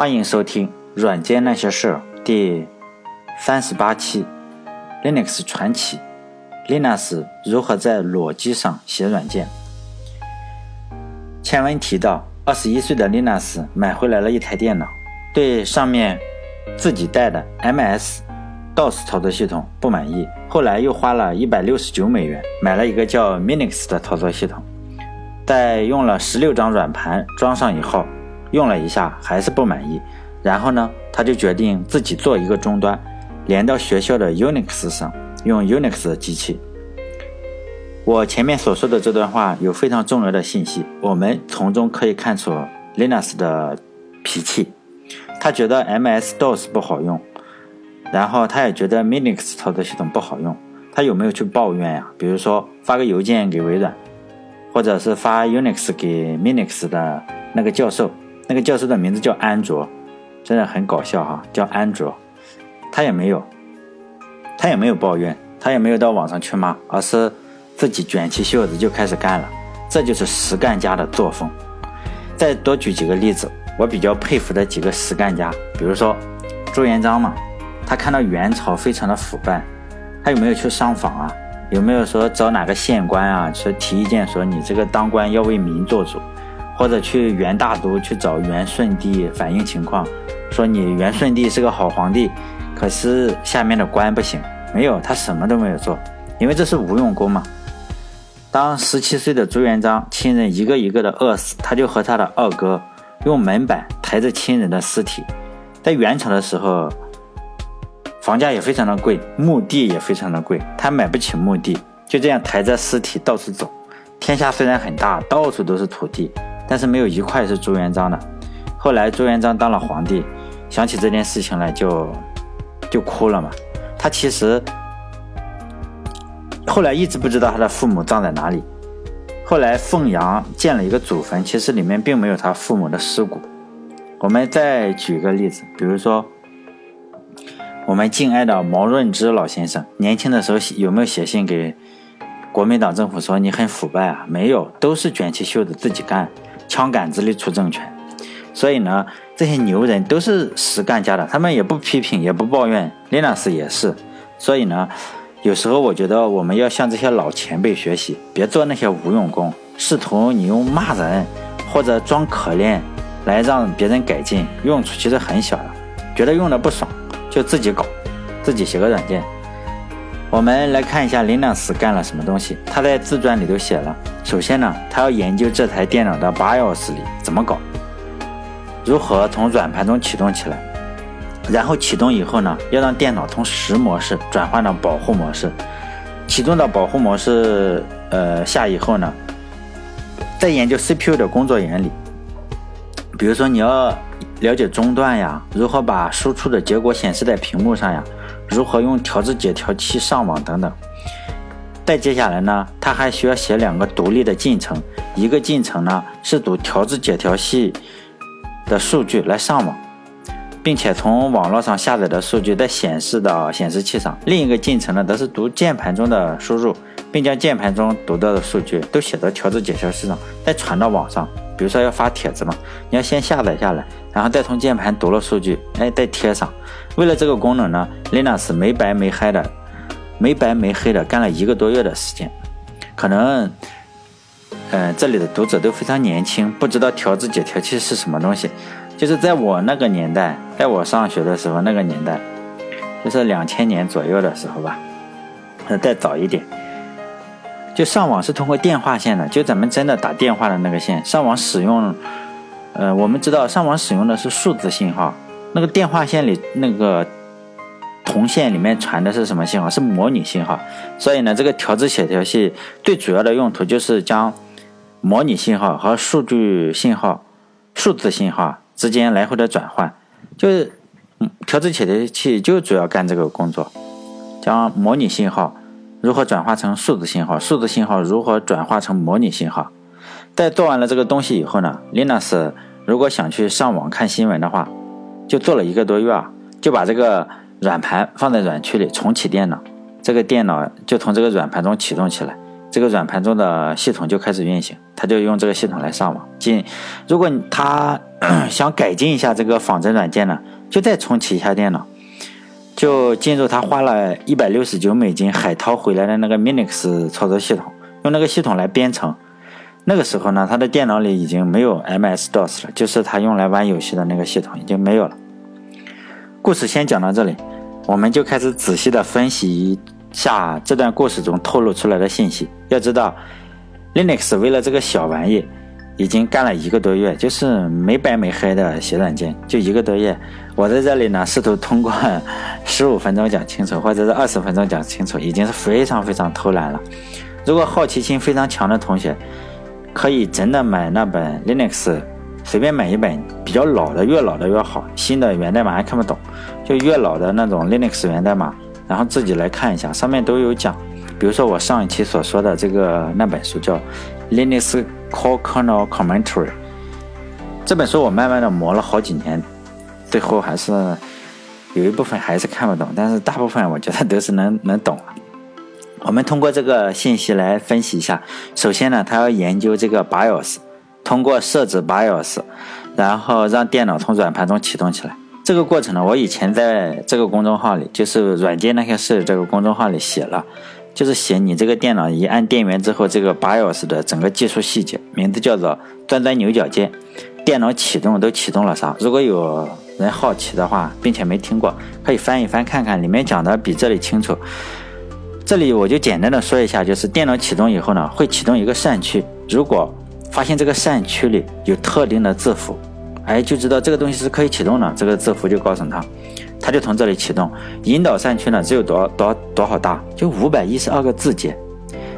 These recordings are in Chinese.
欢迎收听《软件那些事儿》第三十八期，Linux 传奇，Linux 如何在裸机上写软件？前文提到，二十一岁的 Linux 买回来了一台电脑，对上面自己带的 MS DOS 操作系统不满意，后来又花了一百六十九美元买了一个叫 Minix 的操作系统，在用了十六张软盘装上以后。用了一下还是不满意，然后呢，他就决定自己做一个终端，连到学校的 Unix 上，用 Unix 的机器。我前面所说的这段话有非常重要的信息，我们从中可以看出 Linux 的脾气。他觉得 MS DOS 不好用，然后他也觉得 Minix 操作系统不好用。他有没有去抱怨呀？比如说发个邮件给微软，或者是发 Unix 给 Minix 的那个教授。那个教授的名字叫安卓，真的很搞笑哈，叫安卓。他也没有，他也没有抱怨，他也没有到网上去骂，而是自己卷起袖子就开始干了。这就是实干家的作风。再多举几个例子，我比较佩服的几个实干家，比如说朱元璋嘛，他看到元朝非常的腐败，他有没有去上访啊？有没有说找哪个县官啊，说提意见，说你这个当官要为民做主？或者去元大都去找元顺帝反映情况，说你元顺帝是个好皇帝，可是下面的官不行。没有，他什么都没有做，因为这是无用功嘛。当十七岁的朱元璋亲人一个一个的饿死，他就和他的二哥用门板抬着亲人的尸体。在元朝的时候，房价也非常的贵，墓地也非常的贵，他买不起墓地，就这样抬着尸体到处走。天下虽然很大，到处都是土地。但是没有一块是朱元璋的。后来朱元璋当了皇帝，想起这件事情来就就哭了嘛。他其实后来一直不知道他的父母葬在哪里。后来凤阳建了一个祖坟，其实里面并没有他父母的尸骨。我们再举个例子，比如说我们敬爱的毛润之老先生，年轻的时候有没有写信给国民党政府说你很腐败啊？没有，都是卷起袖子自己干。枪杆子里出政权，所以呢，这些牛人都是实干家的，他们也不批评，也不抱怨。林老师也是，所以呢，有时候我觉得我们要向这些老前辈学习，别做那些无用功，试图你用骂人或者装可怜来让别人改进，用处其实很小的。觉得用的不爽，就自己搞，自己写个软件。我们来看一下林老师干了什么东西。他在自传里头写了，首先呢，他要研究这台电脑的 BIOS 里怎么搞，如何从软盘中启动起来，然后启动以后呢，要让电脑从实模式转换到保护模式，启动到保护模式呃下以后呢，再研究 CPU 的工作原理，比如说你要了解中断呀，如何把输出的结果显示在屏幕上呀。如何用调制解调器上网等等。再接下来呢，他还需要写两个独立的进程，一个进程呢是读调制解调器的数据来上网，并且从网络上下载的数据再显示到显示器上；另一个进程呢，则是读键盘中的输入，并将键盘中读到的数据都写到调制解调器上，再传到网上。比如说要发帖子嘛，你要先下载下来，然后再从键盘读了数据，哎，再贴上。为了这个功能呢，Linux 没白没黑的，没白没黑的干了一个多月的时间。可能，嗯，这里的读者都非常年轻，不知道调制解调器是什么东西。就是在我那个年代，在我上学的时候，那个年代，就是两千年左右的时候吧，呃，再早一点。就上网是通过电话线的，就咱们真的打电话的那个线上网使用，呃，我们知道上网使用的是数字信号，那个电话线里那个铜线里面传的是什么信号？是模拟信号。所以呢，这个调制协调器最主要的用途就是将模拟信号和数据信号、数字信号之间来回的转换，就是调制协调器就主要干这个工作，将模拟信号。如何转化成数字信号？数字信号如何转化成模拟信号？在做完了这个东西以后呢，Linux 如果想去上网看新闻的话，就做了一个多月啊，就把这个软盘放在软区里重启电脑，这个电脑就从这个软盘中启动起来，这个软盘中的系统就开始运行，他就用这个系统来上网。进，如果他 想改进一下这个仿真软件呢，就再重启一下电脑，就进入他花了一百六十九美金海淘回来的那个 Minix 操作系统，用那个系统来编程。那个时候呢，他的电脑里已经没有 MS DOS 了，就是他用来玩游戏的那个系统已经没有了。故事先讲到这里，我们就开始仔细的分析一下这段故事中透露出来的信息。要知道，Linux 为了这个小玩意，已经干了一个多月，就是没白没黑的写软件，就一个多月。我在这里呢，试图通过十五分钟讲清楚，或者是二十分钟讲清楚，已经是非常非常偷懒了。如果好奇心非常强的同学，可以真的买那本 Linux，随便买一本比较老的，越老的越好。新的源代码还看不懂，就越老的那种 Linux 源代码，然后自己来看一下，上面都有讲。比如说我上一期所说的这个那本书叫 Linux Core Kernel Commentary，这本书我慢慢的磨了好几年，最后还是有一部分还是看不懂，但是大部分我觉得都是能能懂。我们通过这个信息来分析一下。首先呢，他要研究这个 BIOS，通过设置 BIOS，然后让电脑从软盘中启动起来。这个过程呢，我以前在这个公众号里，就是软件那些事这个公众号里写了，就是写你这个电脑一按电源之后，这个 BIOS 的整个技术细节，名字叫做钻钻牛角尖。电脑启动都启动了啥？如果有人好奇的话，并且没听过，可以翻一翻看看，里面讲的比这里清楚。这里我就简单的说一下，就是电脑启动以后呢，会启动一个扇区。如果发现这个扇区里有特定的字符，哎，就知道这个东西是可以启动的。这个字符就告诉他，它就从这里启动。引导扇区呢，只有多多多少大？就五百一十二个字节。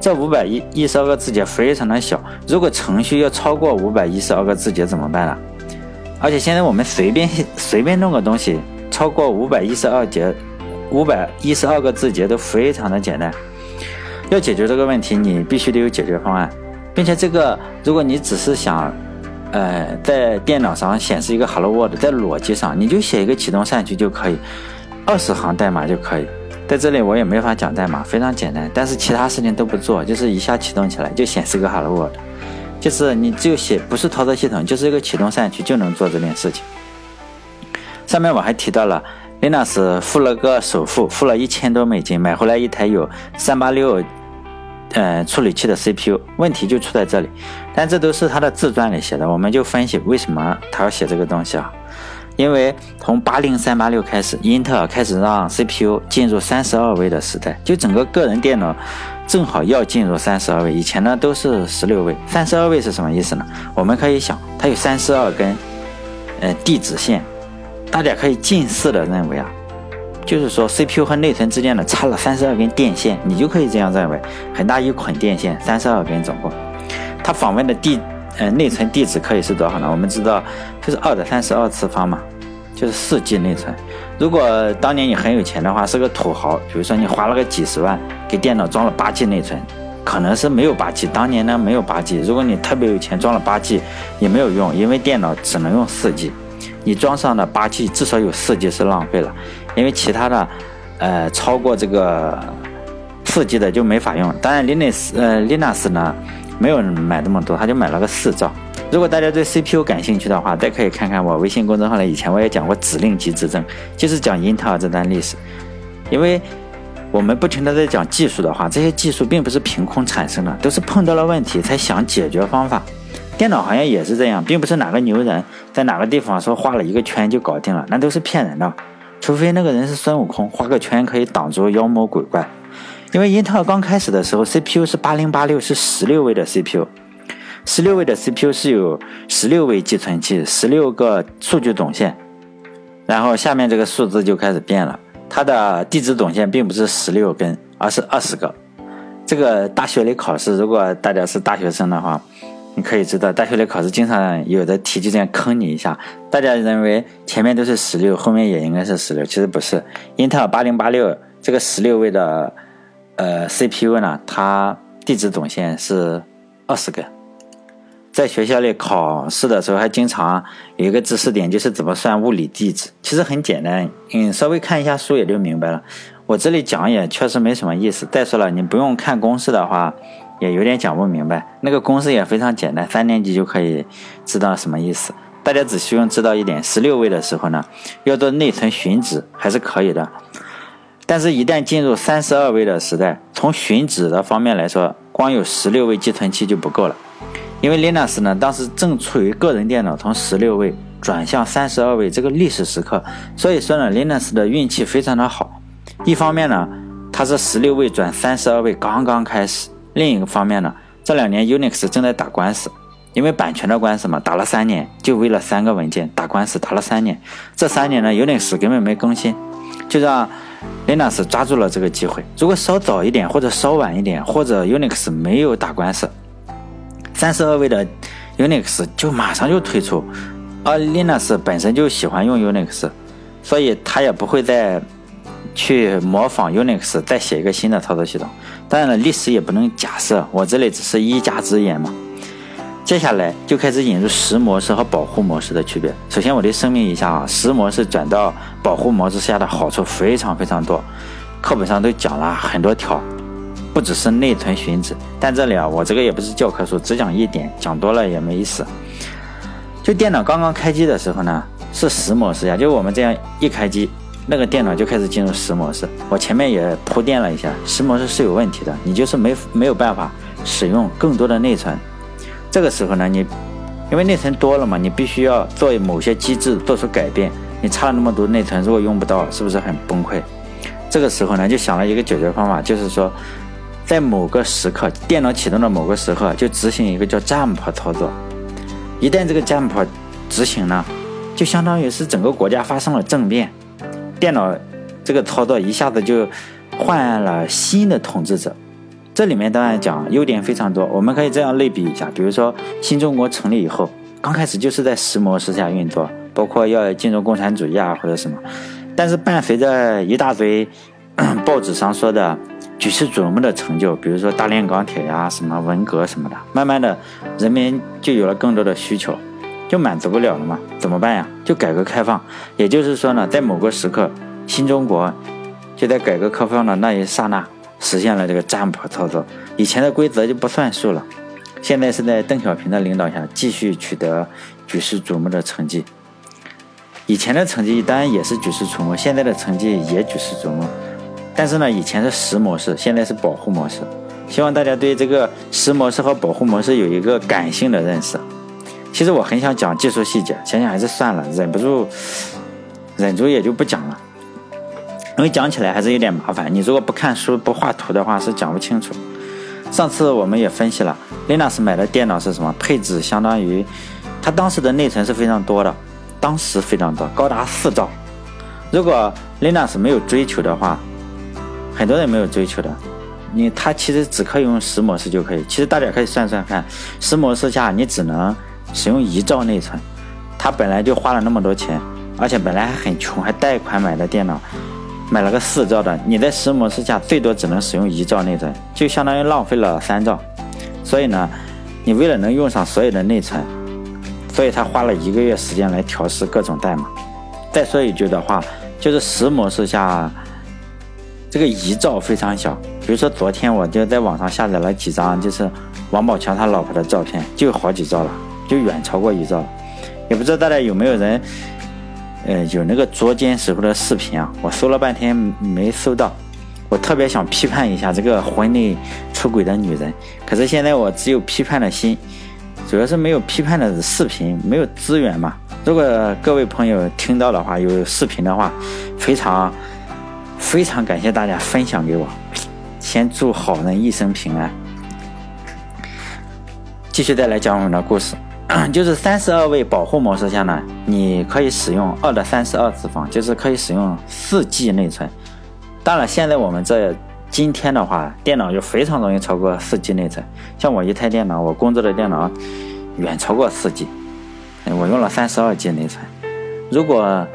这五百一一十二个字节非常的小。如果程序要超过五百一十二个字节怎么办呢？而且现在我们随便 随便弄个东西，超过五百一十二节。五百一十二个字节都非常的简单，要解决这个问题，你必须得有解决方案，并且这个，如果你只是想，呃，在电脑上显示一个 Hello World，在裸机上你就写一个启动扇区就可以，二十行代码就可以。在这里我也没法讲代码，非常简单，但是其他事情都不做，就是一下启动起来就显示个 Hello World，就是你只有写不是操作系统，就是一个启动扇区就能做这件事情。上面我还提到了。林纳斯付了个首付，付了一千多美金，买回来一台有三八六，呃，处理器的 CPU。问题就出在这里，但这都是他的自传里写的，我们就分析为什么他要写这个东西啊？因为从八零三八六开始，英特尔开始让 CPU 进入三十二位的时代，就整个个人电脑正好要进入三十二位，以前呢都是十六位。三十二位是什么意思呢？我们可以想，它有三十二根，呃，地址线。大家可以近似的认为啊，就是说 CPU 和内存之间呢插了三十二根电线，你就可以这样认为，很大一捆电线，三十二根总共。它访问的地呃内存地址可以是多少呢？我们知道就是二的三十二次方嘛，就是四 G 内存。如果当年你很有钱的话，是个土豪，比如说你花了个几十万给电脑装了八 G 内存，可能是没有八 G，当年呢没有八 G。如果你特别有钱，装了八 G 也没有用，因为电脑只能用四 G。你装上的八 G 至少有四 G 是浪费了，因为其他的，呃，超过这个四 G 的就没法用。当然，Linux 呃 Linux 呢，没有买那么多，他就买了个四兆。如果大家对 CPU 感兴趣的话，再可以看看我微信公众号里以前我也讲过指令集执政，就是讲英特尔这段历史。因为我们不停的在讲技术的话，这些技术并不是凭空产生的，都是碰到了问题才想解决方法。电脑行业也是这样，并不是哪个牛人在哪个地方说画了一个圈就搞定了，那都是骗人的。除非那个人是孙悟空，画个圈可以挡住妖魔鬼怪。因为英特尔刚开始的时候，CPU 是八零八六，是十六位的 CPU，十六位的 CPU 是有十六位寄存器，十六个数据总线，然后下面这个数字就开始变了。它的地址总线并不是十六根，而是二十个。这个大学里考试，如果大家是大学生的话。你可以知道，大学里考试经常有的题就这样坑你一下。大家认为前面都是十六，后面也应该是十六，其实不是。英特尔八零八六这个十六位的呃 CPU 呢，它地址总线是二十个。在学校里考试的时候，还经常有一个知识点，就是怎么算物理地址。其实很简单，嗯，稍微看一下书也就明白了。我这里讲也确实没什么意思。再说了，你不用看公式的话。也有点讲不明白。那个公式也非常简单，三年级就可以知道什么意思。大家只需要知道一点：十六位的时候呢，要做内存寻址还是可以的。但是，一旦进入三十二位的时代，从寻址的方面来说，光有十六位寄存器就不够了。因为 Linux 呢，当时正处于个人电脑从十六位转向三十二位这个历史时刻，所以说呢，Linux 的运气非常的好。一方面呢，它是十六位转三十二位刚刚开始；另一个方面呢，这两年 Unix 正在打官司，因为版权的官司嘛，打了三年，就为了三个文件打官司，打了三年。这三年呢，Unix 根本没更新，就让。Linux 抓住了这个机会，如果稍早一点，或者稍晚一点，或者 Unix 没有打官司，三十二位的 Unix 就马上就退出。而 Linux 本身就喜欢用 Unix，所以他也不会再去模仿 Unix 再写一个新的操作系统。当然了，历史也不能假设，我这里只是一家之言嘛。接下来就开始引入实模式和保护模式的区别。首先，我得声明一下啊，实模式转到保护模式下的好处非常非常多，课本上都讲了很多条，不只是内存寻址。但这里啊，我这个也不是教科书，只讲一点，讲多了也没意思。就电脑刚刚开机的时候呢，是实模式呀，就我们这样一开机，那个电脑就开始进入实模式。我前面也铺垫了一下，实模式是有问题的，你就是没没有办法使用更多的内存。这个时候呢，你因为内存多了嘛，你必须要做某些机制做出改变。你插了那么多内存，如果用不到，是不是很崩溃？这个时候呢，就想了一个解决方法，就是说，在某个时刻，电脑启动的某个时刻，就执行一个叫 jump 操作。一旦这个 jump 执行呢，就相当于是整个国家发生了政变，电脑这个操作一下子就换了新的统治者。这里面当然讲优点非常多，我们可以这样类比一下，比如说新中国成立以后，刚开始就是在实模式下运作，包括要进入共产主义啊或者什么，但是伴随着一大堆 报纸上说的举世瞩目的成就，比如说大炼钢铁呀、什么文革什么的，慢慢的人民就有了更多的需求，就满足不了了嘛，怎么办呀？就改革开放，也就是说呢，在某个时刻，新中国就在改革开放的那一刹那。实现了这个占卜操作，以前的规则就不算数了。现在是在邓小平的领导下继续取得举世瞩目的成绩。以前的成绩当然也是举世瞩目，现在的成绩也举世瞩目。但是呢，以前是实模式，现在是保护模式。希望大家对这个实模式和保护模式有一个感性的认识。其实我很想讲技术细节，想想还是算了，忍不住，忍住也就不讲了。因为讲起来还是有点麻烦，你如果不看书不画图的话是讲不清楚。上次我们也分析了，Linux 买的电脑是什么配置？相当于它当时的内存是非常多的，当时非常多，高达四兆。如果 Linux 没有追求的话，很多人没有追求的，你它其实只可以用实模式就可以。其实大家可以算算看，实模式下你只能使用一兆内存，它本来就花了那么多钱，而且本来还很穷，还贷款买的电脑。买了个四兆的，你在实模式下最多只能使用一兆内存，就相当于浪费了三兆。所以呢，你为了能用上所有的内存，所以他花了一个月时间来调试各种代码。再说一句的话，就是实模式下这个一兆非常小。比如说昨天我就在网上下载了几张，就是王宝强他老婆的照片，就好几兆了，就远超过一兆了。也不知道大家有没有人。呃，有那个捉奸时候的视频啊，我搜了半天没搜到。我特别想批判一下这个婚内出轨的女人，可是现在我只有批判的心，主要是没有批判的视频，没有资源嘛。如果各位朋友听到的话，有视频的话，非常非常感谢大家分享给我。先祝好人一生平安。继续再来讲我们的故事。就是三十二位保护模式下呢，你可以使用二的三十二次方，就是可以使用四 G 内存。当然，现在我们这今天的话，电脑就非常容易超过四 G 内存。像我一台电脑，我工作的电脑远超过四 G，我用了三十二 G 内存。如果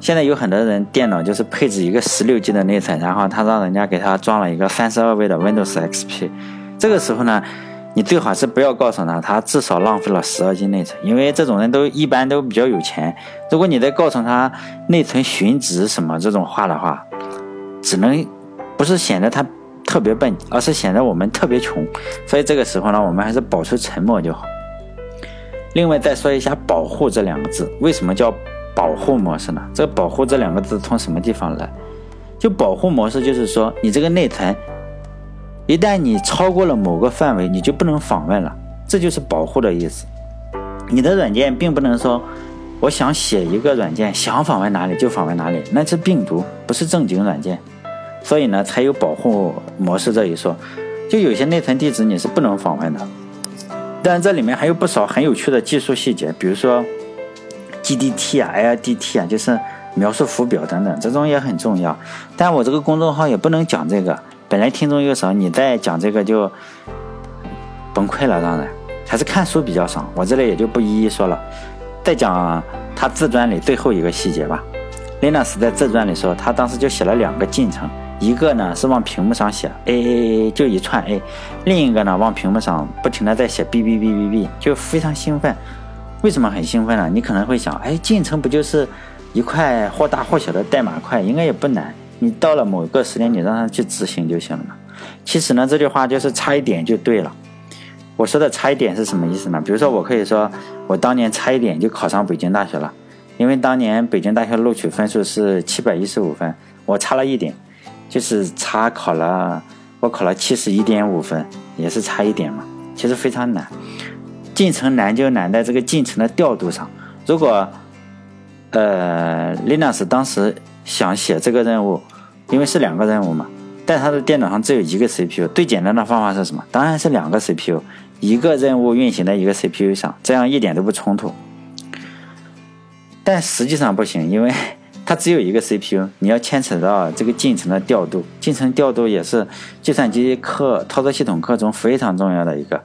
现在有很多人电脑就是配置一个十六 G 的内存，然后他让人家给他装了一个三十二位的 Windows XP，这个时候呢？你最好是不要告诉他，他至少浪费了十二 G 内存，因为这种人都一般都比较有钱。如果你再告诉他内存寻址什么这种话的话，只能不是显得他特别笨，而是显得我们特别穷。所以这个时候呢，我们还是保持沉默就好。另外再说一下“保护”这两个字，为什么叫保护模式呢？这个“保护”这两个字从什么地方来？就保护模式就是说，你这个内存，一旦你超过了某个范围，你就不能访问了，这就是保护的意思。你的软件并不能说，我想写一个软件，想访问哪里就访问哪里，那是病毒，不是正经软件。所以呢，才有保护模式这一说。就有些内存地址你是不能访问的。但这里面还有不少很有趣的技术细节，比如说 GDT 啊、LDT 啊，就是描述符表等等，这种也很重要。但我这个公众号也不能讲这个，本来听众又少，你再讲这个就崩溃了。当然，还是看书比较爽，我这里也就不一一说了。再讲他自传里最后一个细节吧。林纳斯在自传里说，他当时就写了两个进程。一个呢是往屏幕上写 A A A 就一串 A，另一个呢往屏幕上不停的在写 B B B B B，就非常兴奋。为什么很兴奋呢？你可能会想，哎，进程不就是一块或大或小的代码块，应该也不难。你到了某个时间，你让他去执行就行了嘛。其实呢，这句话就是差一点就对了。我说的差一点是什么意思呢？比如说，我可以说我当年差一点就考上北京大学了，因为当年北京大学录取分数是七百一十五分，我差了一点。就是差考了，我考了七十一点五分，也是差一点嘛。其实非常难，进程难就难在这个进程的调度上。如果呃，Linux 当时想写这个任务，因为是两个任务嘛，但他的电脑上只有一个 CPU，最简单的方法是什么？当然是两个 CPU，一个任务运行在一个 CPU 上，这样一点都不冲突。但实际上不行，因为。它只有一个 CPU，你要牵扯到这个进程的调度，进程调度也是计算机课、操作系统课中非常重要的一个。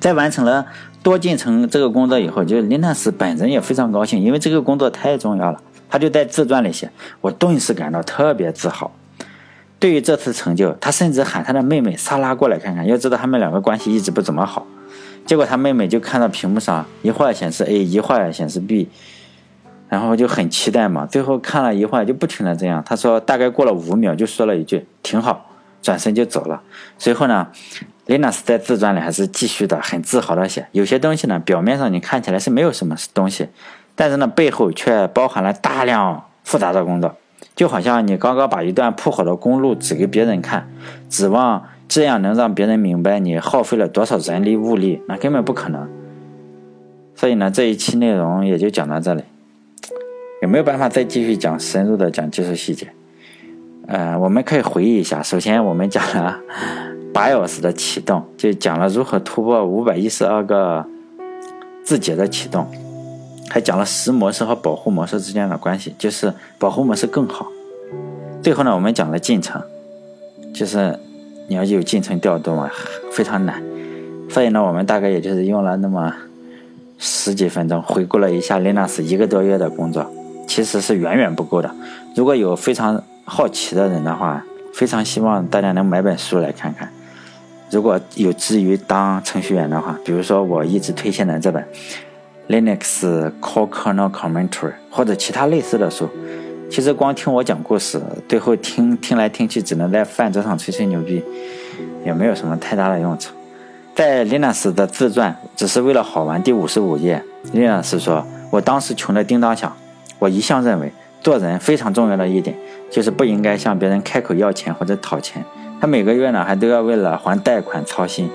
在完成了多进程这个工作以后，就林纳斯本人也非常高兴，因为这个工作太重要了。他就在自传里写：“我顿时感到特别自豪。”对于这次成就，他甚至喊他的妹妹莎拉过来看看。要知道他们两个关系一直不怎么好。结果他妹妹就看到屏幕上一会儿显示 A，一会儿显示 B。然后就很期待嘛，最后看了一会儿就不停的这样。他说大概过了五秒就说了一句挺好，转身就走了。随后呢，林纳斯在自传里还是继续的很自豪的写，有些东西呢表面上你看起来是没有什么东西，但是呢背后却包含了大量复杂的工作，就好像你刚刚把一段铺好的公路指给别人看，指望这样能让别人明白你耗费了多少人力物力，那根本不可能。所以呢这一期内容也就讲到这里。有没有办法再继续讲深入的讲技术细节？呃，我们可以回忆一下。首先，我们讲了 BIOS 的启动，就讲了如何突破五百一十二个字节的启动，还讲了实模式和保护模式之间的关系，就是保护模式更好。最后呢，我们讲了进程，就是你要有进程调度嘛，非常难。所以呢，我们大概也就是用了那么十几分钟，回顾了一下 Linux 一个多月的工作。其实是远远不够的。如果有非常好奇的人的话，非常希望大家能买本书来看看。如果有志于当程序员的话，比如说我一直推荐的这本《Linux Core Kernel Commentary》或者其他类似的书，其实光听我讲故事，最后听听来听去，只能在饭桌上吹吹牛逼，也没有什么太大的用处。在 Linux 的自传只是为了好玩，第五十五页，Linux 说：“我当时穷得叮当响。”我一向认为，做人非常重要的一点，就是不应该向别人开口要钱或者讨钱。他每个月呢，还都要为了还贷款操心，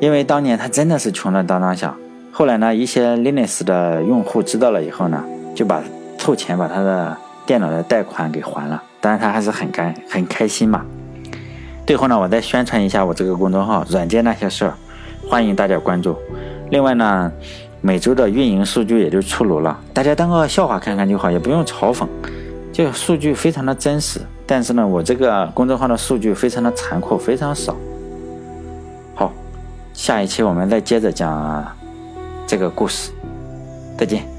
因为当年他真的是穷得当当响。后来呢，一些 Linux 的用户知道了以后呢，就把凑钱把他的电脑的贷款给还了。当然，他还是很开很开心嘛。最后呢，我再宣传一下我这个公众号“软件那些事儿”，欢迎大家关注。另外呢。每周的运营数据也就出炉了，大家当个笑话看看就好，也不用嘲讽。这个数据非常的真实，但是呢，我这个公众号的数据非常的残酷，非常少。好，下一期我们再接着讲这个故事，再见。